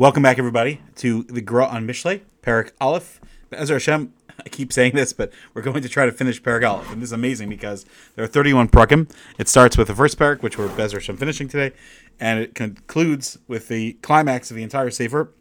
Welcome back, everybody, to the Gra on Mishlei, Perak Aleph. Ezra Hashem, I keep saying this, but we're going to try to finish Perak Aleph. And this is amazing because there are 31 prakim. It starts with the first Perak, which we're Bezer Hashem finishing today, and it concludes with the climax of the entire Sefer,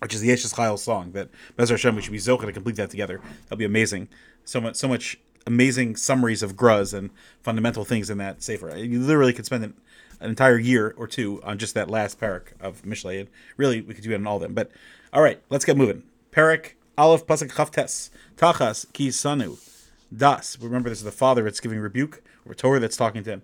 which is the Eshes Chayil song that Bezer Hashem, we should be Zocha to complete that together. That'll be amazing. So much, so much amazing summaries of Gruz and fundamental things in that Sefer. You literally could spend an, an entire year or two on just that last parak of Mishlei. And really, we could do it on all of them. But all right, let's get moving. Parak Aleph Pasuk Chavtes Tachas Ki Sanu Das. Remember, this is the father that's giving rebuke, or Torah that's talking to him.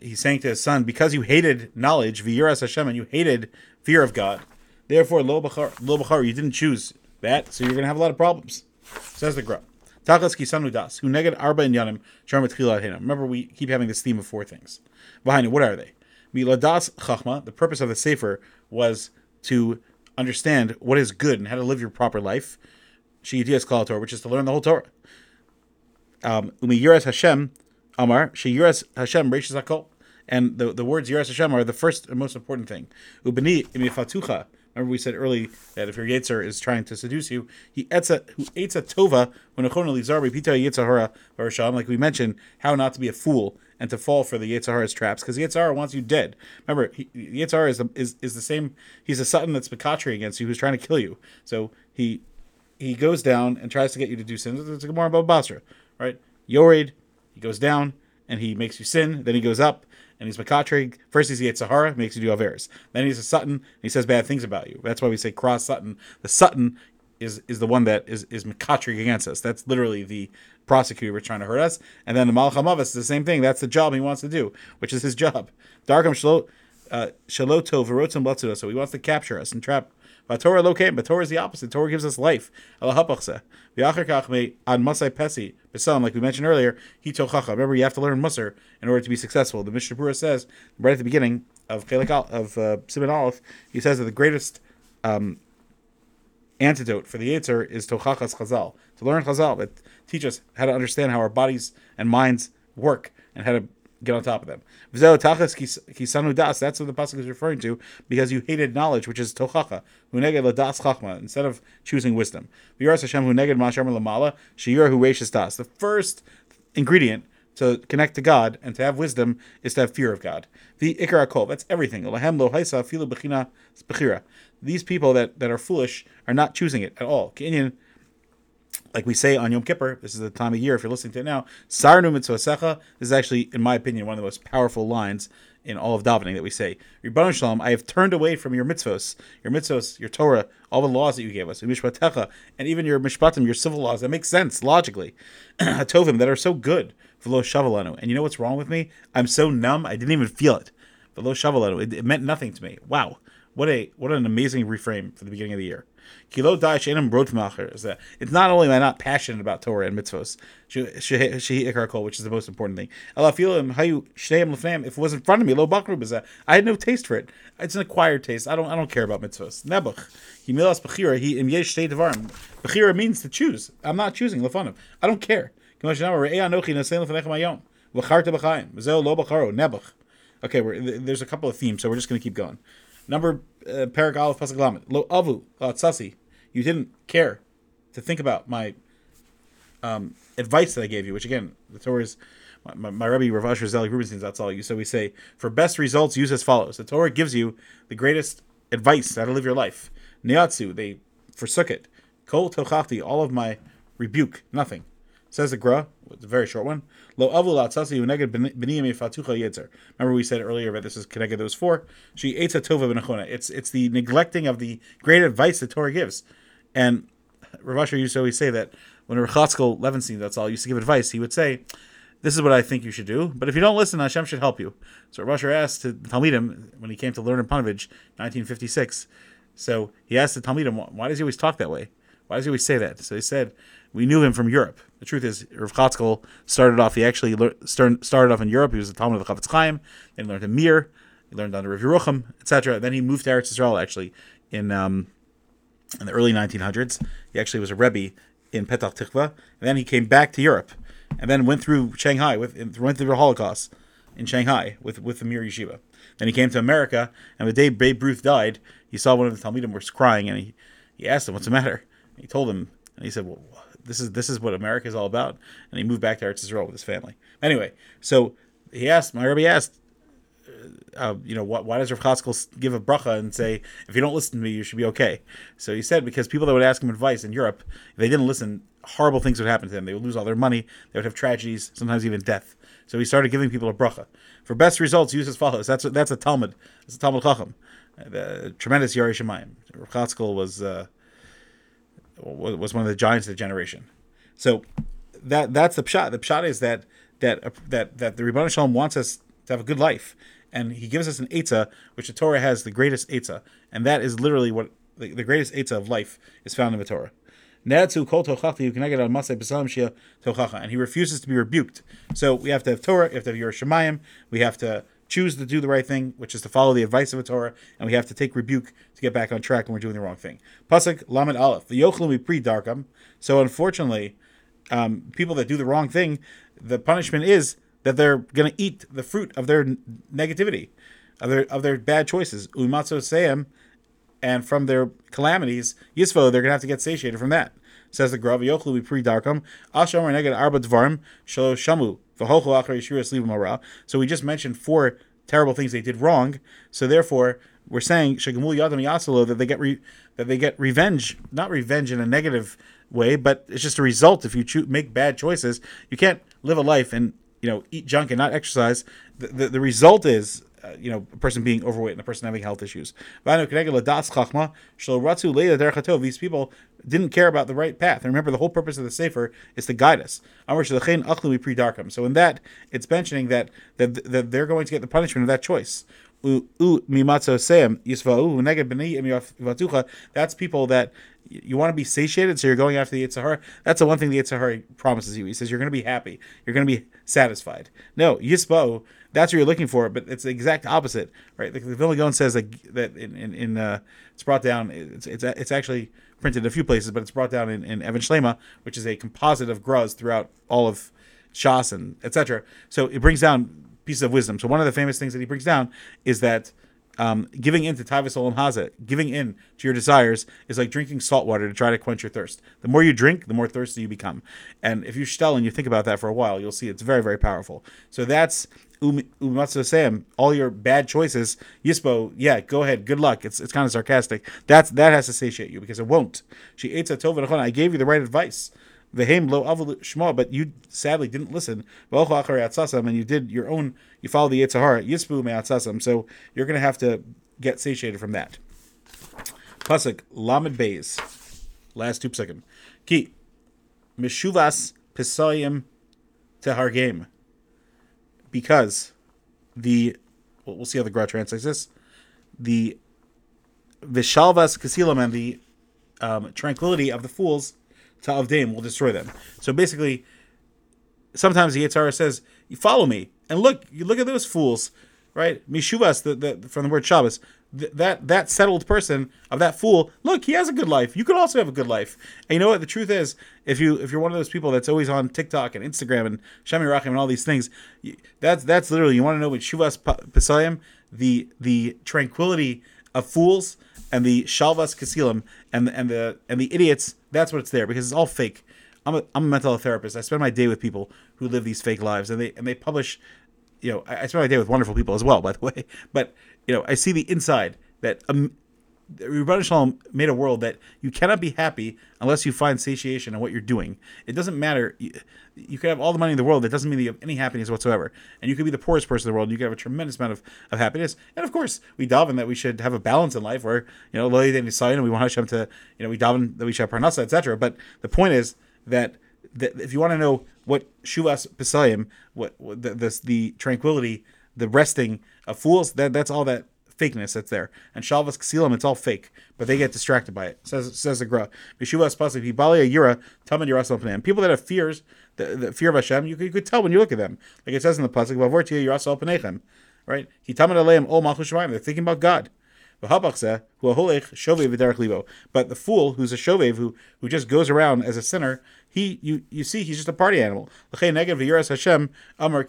He's saying to his son, because you hated knowledge, V'yiras Hashem, and you hated fear of God, therefore, Lo Bachar, Lo Bachar, you didn't choose that, so you're going to have a lot of problems. Says the Gra. Tachas Kisanu Das, who neged arba in yanim, sharmat Remember, we keep having this theme of four things. Behind it, what are they? Miladas Chachma, the purpose of the Sefer was to understand what is good and how to live your proper life. Sheyitias Kal Torah, which is to learn the whole Torah. Um, Umi Yiras Hashem, Amar, Sheyiras Hashem, Reishis Hakol. And the, the words Yiras Hashem are the first and most important thing. Ubani Imifatucha, Remember, we said early that if your Yetzer is trying to seduce you, he etza who eats a tova when a repeat Yetzer Hara Barasham, like we mentioned, how not to be a fool and to fall for the Yetzer Hara's traps, because Yetzer Hara wants you dead. Remember, he, Yetzer Hara is the, is, is the same. He's a Sutton that's Bakatri against you, who's trying to kill you. So he he goes down and tries to get you to do sins. It's a Gemara Bava Basra, right? Yored, he goes down and he makes you sin. Then he goes up and he's Makatrig. First he's Sahara, makes you do Averis. Then he's a Sutton, and he says bad things about you. That's why we say cross Sutton. The Sutton is is the one that is is Makatrig against us. That's literally the prosecutor trying to hurt us. And then the Malach HaMavis is the same thing. That's the job he wants to do, which is his job. Darkam Shalo uh, Shaloto Verotim Latsuda. So he wants to capture us and trap but Torah locate, but Torah is the opposite. Torah gives us life. on Pesi, like we mentioned earlier, he tochacha. Remember, you have to learn Musar in order to be successful. The Mishnah Berurah says, right at the beginning of of uh, Siman Aleph, he says that the greatest um, antidote for the Yetzer is tochachas chazal. To learn chazal, but teach us how to understand how our bodies and minds work and how to get on top of them. That's what the pasuk is referring to because you hated knowledge, which is tochacha, chachma, instead of choosing wisdom. Das. The first ingredient to connect to God and to have wisdom is to have fear of God. The ikar akol, that's everything. These people that, that are foolish are not choosing it at all like we say on Yom Kippur, this is the time of year, if you're listening to it now, Sarnu mitzvasecha, this is actually, in my opinion, one of the most powerful lines in all of davening that we say. Ribbon Shalom, I have turned away from your mitzvos, your mitzvos, your Torah, all the laws that you gave us, mishpatecha, and even your mishpatim, your civil laws, that makes sense logically. Hatovim, that are so good. Velo shavalanu. And you know what's wrong with me? I'm so numb, I didn't even feel it. Velo shavalanu. It, it meant nothing to me. Wow. What a what an amazing reframe for the beginning of the year. Kilo is that it's not only am I not passionate about Torah and mitzvos, Ikar Kol, which is the most important thing. Shneim if it was in front of me, Lo is that I had no taste for it. It's an acquired taste. I don't I don't care about mitzvos. Nebuch. He milas Bechira, he. Bechira means to choose. I'm not choosing Lefanim. I don't care. Okay, there's a couple of themes, so we're just going to keep going. Number uh, Perak Aleph Pasuk Lamed. Lo Avu Tsasi. You didn't care to think about my um, advice that I gave you, which again, the Torah is my, my, my Rebbe Rav Asher Zelig Rubinstein, that's all you. So we say, for best results, use as follows. The Torah gives you the greatest advice how to live your life. Niatsu, they forsook it. Kol Tochachti, all of my rebuke, nothing. Says the Gra, it's a very short one. Lo. Remember we said earlier that this is connected those four. She etza tova b'nachona. It's it's the neglecting of the great advice that Torah gives. And Rav Asher used to always say that when Rechatzkel Levenstein, that's all, used to give advice, he would say, this is what I think you should do, but if you don't listen, Hashem should help you. So Rav Asher asked to Talmidim, when he came to learn in Ponevitch, 1956, so he asked the Talmidim, why does he always talk that way? Why does he always say that? So he said, we knew him from Europe. The truth is, Rav Chatzkel started off. He actually started off in Europe. He was a Talmid of the Chafetz Chaim. Then he learned in Mir. He learned under Rav Yerucham, etc. Then he moved to Eretz Israel. Actually, in um, in the early 1900s, he actually was a rebbe in Petach Tikva. And then he came back to Europe, and then went through Shanghai with went through the Holocaust in Shanghai with with the Mir Yeshiva. Then he came to America, and the day Babe Ruth died, he saw one of the Talmidim was crying, and he, he asked him, "What's the matter?" And he told him, and he said, "Well, this is this is what America is all about." And he moved back to Eretz Israel with his family. Anyway, so he asked, my Rebbe asked, uh, you know, why, why does Rav Chaskel give a bracha and say, if you don't listen to me, you should be okay? So he said, because people that would ask him advice in Europe, if they didn't listen, horrible things would happen to them. They would lose all their money. They would have tragedies, sometimes even death. So he started giving people a bracha. For best results, use as follows. That's a, that's a Talmud. It's a Talmid Chacham. The tremendous Yerei Shamayim. Rav Chaskel was, uh, was one of the giants of the generation. So that that's the pshat. The pshat is that that uh, that that the Rebbeinu Shalom wants us to have a good life, and He gives us an etza, which the Torah has the greatest etza, and that is literally what the, the greatest etza of life is found in the Torah. And he refuses to be rebuked. So we have to have Torah, we have to have Yerushalayim, we have to choose to do the right thing, which is to follow the advice of a Torah, and we have to take rebuke to get back on track when we're doing the wrong thing. Pasuk Lamed Aleph. The Yochlim pre darkam. So unfortunately, um, people that do the wrong thing, the punishment is that they're going to eat the fruit of their negativity, of their of their bad choices. Umatso seim, and from their calamities, yisvo, they're going to have to get satiated from that. Says the Grav Yochlu pre darkam. Asham neged arba dvarim shalo shamu So we just mentioned four terrible things they did wrong. So therefore, we're saying that they get re, that they get revenge, not revenge in a negative way, but it's just a result. If you cho- make bad choices, you can't live a life and you know eat junk and not exercise. The the, the result is uh, you know a person being overweight and a person having health issues. These people didn't care about the right path. And remember, the whole purpose of the sefer is to guide us. So in that, it's mentioning that that, that they're going to get the punishment of that choice. That's people that you want to be satiated, so you're going after the Yetzer Hara. That's the one thing the Yetzer Hara promises you. He says you're going to be happy, you're going to be satisfied. No, Yisbo, that's what you're looking for, but it's the exact opposite, right? The, the Vilna says that, that in, in, in uh, it's brought down, it's, it's, it's actually printed in a few places, but it's brought down in, in Even Shlema, which is a composite of gruz throughout all of Shas and etc. So it brings down pieces of wisdom. So one of the famous things that he brings down is that um, giving in to Tavis Olam Hazeh, giving in to your desires, is like drinking salt water to try to quench your thirst. The more you drink, the more thirsty you become. And if you shtel and you think about that for a while, you'll see it's very, very powerful. So that's Umatsu Sam, all your bad choices, Yisbo, yeah, go ahead, good luck. It's it's kind of sarcastic. That's that has to satiate you because it won't. She ate I gave you the right advice. Vehem lo avul shma, but you sadly didn't listen. And you did your own. You followed the Yetzer Hara yisbu me'atzasam. So you're going to have to get satiated from that. Pasuk lamed beis, last two psukim. Ki mishuvas pisayim tehargem, because the well, we'll see how the Gra translates this. The vishalvas kasilam and the um, tranquility of the fools Ta'avdim will destroy them. So basically, sometimes the Yetzer Hara says, "You follow me, and look, you look at those fools, right? Mishuvas, the, the from the word Shabbos, th- that that settled person of that fool. Look, he has a good life. You could also have a good life. And you know what? The truth is, if you if you're one of those people that's always on TikTok and Instagram and Shami Rachim and all these things, that's that's literally you want to know what Shuvas Pesayim, the the tranquility of fools and the Shalvas Kasilim and and the and the idiots that's what it's there because it's all fake. I'm a, I'm a mental health therapist. I spend my day with people who live these fake lives, and they and they publish. You know, I, I spend my day with wonderful people as well, by the way. But you know, I see the inside that um, Rebbeinu Shalom made a world that you cannot be happy unless you find satiation in what you're doing. It doesn't matter. You, you could have all the money in the world. That doesn't mean that you have any happiness whatsoever. And you could be the poorest person in the world. And you could have a tremendous amount of, of happiness. And of course, we daven that we should have a balance in life where, you know, Lily and we want Hashem to, you know, we daven that we should have parnasa, etc. But the point is that, that if you want to know what Shuvas Pesayim, what, what the, the, the tranquility, the resting of fools, that that's all that fakeness that's there. And Shalvas Kasilim, it's all fake, but they get distracted by it. Says says the Gra. Meshuvas Pasuk, Hibalia Yira, Taman Yerasal People that have fears, the, the fear of Hashem, you could, you could tell when you look at them. Like it says in the Pasuk, Vavortia Yerasal Panechem. Right? He Taman Aleim Ol Malchus They're thinking about God. But the fool, who's a shovev, who who just goes around as a sinner, he you you see he's just a party animal. Amar.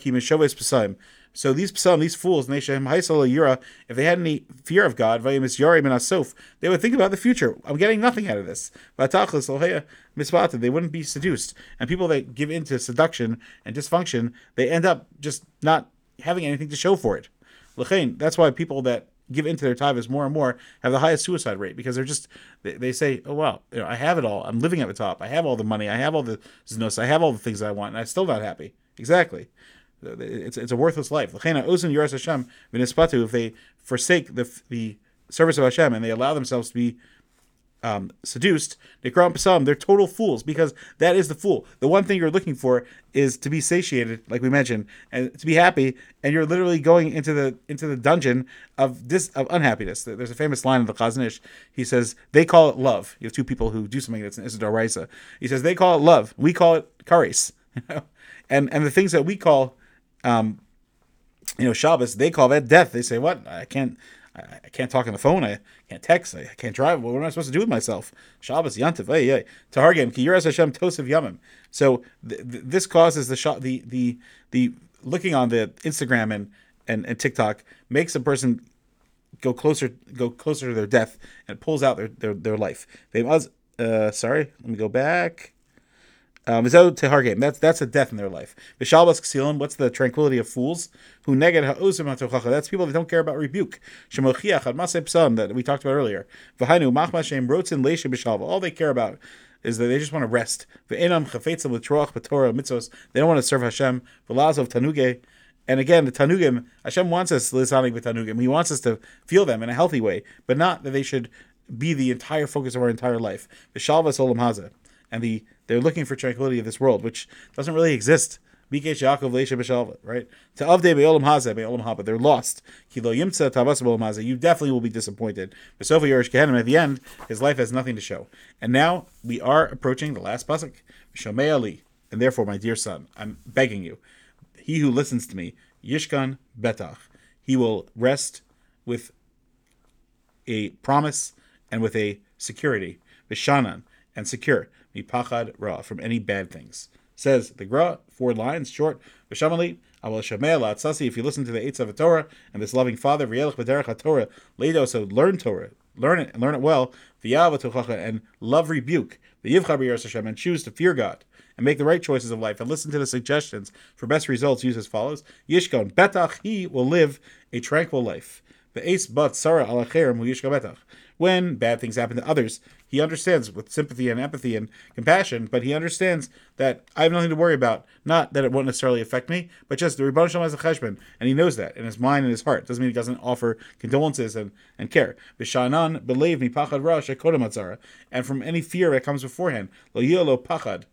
So these psalm, these fools, Yura, if they had any fear of God, they would think about the future. I'm getting nothing out of this. They wouldn't be seduced. And people that give into seduction and dysfunction, they end up just not having anything to show for it. That's why people that give into their tithes more and more have the highest suicide rate because they're just they, they say oh well you know, i have it all i'm living at the top i have all the money i have all the znos i have all the things i want and i'm still not happy exactly it's, it's a worthless life. If they forsake the the service of Hashem and they allow themselves to be um, seduced, they're total fools because that is the fool. The one thing you're looking for is to be satiated, like we mentioned, and to be happy, and you're literally going into the into the dungeon of this of unhappiness. There's a famous line of the Chazon Ish. He says they call it love. You have two people who do something that's an Isidore. He says they call it love. We call it kares. and and the things that we call um, you know, Shabbos, they call that death. They say, what? I can't, I can't talk on the phone. I can't text. I can't drive. What am I supposed to do with myself? Shabbos, Yantiv, hey, hey. Tahargim, ki yiras Hashem tosef yamim. So th- th- this causes the, sh- the, the, the looking on the Instagram and, and, and TikTok makes a person go closer, go closer to their death and pulls out their, their, their life. They must, uh, sorry, let me go back. Um, game. That's that's a death in their life. Vishalbas ksilon. What's the tranquility of fools? Who neged ha'osim ha'tochacha. That's people that don't care about rebuke. Shemochiach ad psam that we talked about earlier. V'hainu machma shem rotzin leisha b'shalva. All they care about is that they just want to rest. V'enam chafetzim with troach b'torah mitzvos. They don't want to serve Hashem. V'lazov tanuge. And again, the tanugim, Hashem wants us to lisanik with tanugim. He wants us to feel them in a healthy way, but not that they should be the entire focus of our entire life. Vishalvas olam hazeh. And the they're looking for tranquility of this world, which doesn't really exist. Right? They're lost. You definitely will be disappointed. But Sofa Yorish Kehenim, at the end, his life has nothing to show. And now we are approaching the last pasuk. Ali. And therefore, my dear son, I'm begging you, he who listens to me, Yishkan Betach, he will rest with a promise and with a security, Vishanan, and secure mipachad ra, from any bad things. Says the Gra, four lines, short, Vishamali, Aval Shameh La'atzasi, if you listen to the Eitz of the Torah and this loving father, V'yelech B'derech Torah, Leido, so learn Torah, learn it and learn it well, V'yav and love rebuke, the Yivcha Hashem, and choose to fear God and make the right choices of life and listen to the suggestions for best results use as follows Yishkon Betach he will live a tranquil life. The Ace but Sarah alacherim yishka betach. When bad things happen to others, he understands with sympathy and empathy and compassion, but he understands that I have nothing to worry about. Not that it won't necessarily affect me, but just the Rebbe Shalom has a cheshbon, and he knows that in his mind and his heart. Doesn't mean he doesn't offer condolences and, and care. B'shanan believe me pachad ra and from any fear that comes beforehand, lo lo pachad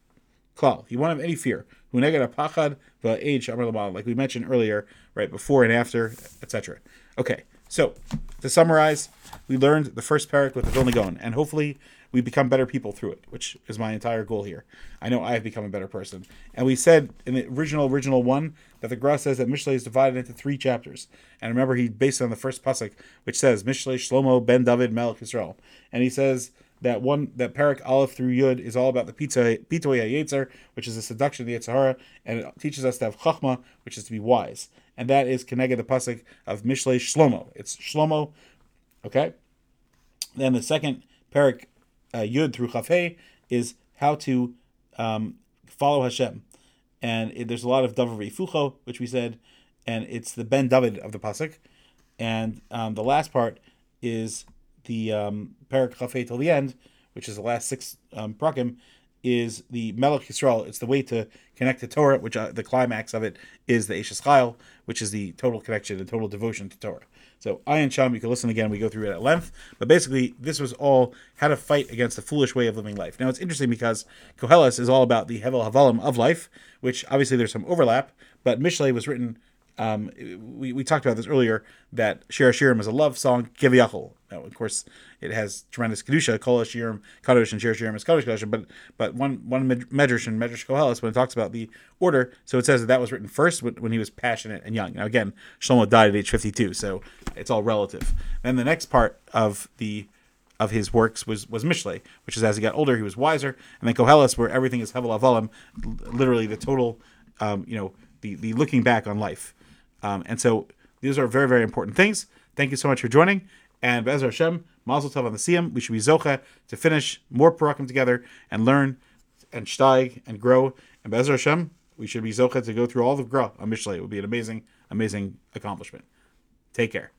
klal. He won't have any fear. Huneged pachad age like we mentioned earlier, right before and after, etc. Okay, so to summarize, we learned the first parak with the Vilna Gaon, and hopefully we become better people through it, which is my entire goal here. I know I have become a better person. And we said in the original, original one that the Gra says that Mishlei is divided into three chapters. And remember, he based it on the first pasuk, which says Mishlei Shlomo ben David Melech Yisrael, and he says that one that Parak Aleph through Yud is all about the pitoy Yetzer, which is the seduction of the Yetzirah, and it teaches us to have Chachma, which is to be wise, and that is Kenega the pasuk of Mishlei Shlomo. It's Shlomo, okay. Then the second Parak uh, Yud through Chafei is how to um, follow Hashem, and it, there's a lot of Davar Fucho, which we said, and it's the Ben David of the pasuk, and um, the last part is the um, Parak Chafei till the end, which is the last six um, prakim, is the Melech Yisrael. It's the way to connect to Torah, which uh, the climax of it is the Eshes Chayil, which is the total connection, the total devotion to Torah. So Ayin Sham, you can listen again. We go through it at length. But basically, this was all how to fight against the foolish way of living life. Now, it's interesting because Koheles is all about the Hevel Havalim of life, which obviously there's some overlap, but Mishlei was written um, we, we talked about this earlier that Shir Shirim is a love song, Kiviyachol. Now, of course, it has tremendous kedusha, Kol Shirim Kadosh, and Shir Shirim is Kadosh Kadosh. But but one one medrash in Medrash Koheles when it talks about the order, so it says that that was written first when he was passionate and young. Now again, Shlomo died at age fifty two, so it's all relative. And the next part of the of his works was was Mishlei, which is as he got older, he was wiser, and then Koheles, where everything is Hevel Havalim, literally the total, um, you know, the the looking back on life. Um, and so these are very, very important things. Thank you so much for joining. And Be'ezer Hashem, Mazel Tov on the Siyum. We should be Zocha to finish more Parakim together and learn and steig and grow. And Be'ezer Hashem, we should be Zocha to go through all the Gra on Mishlei. It would be an amazing, amazing accomplishment. Take care.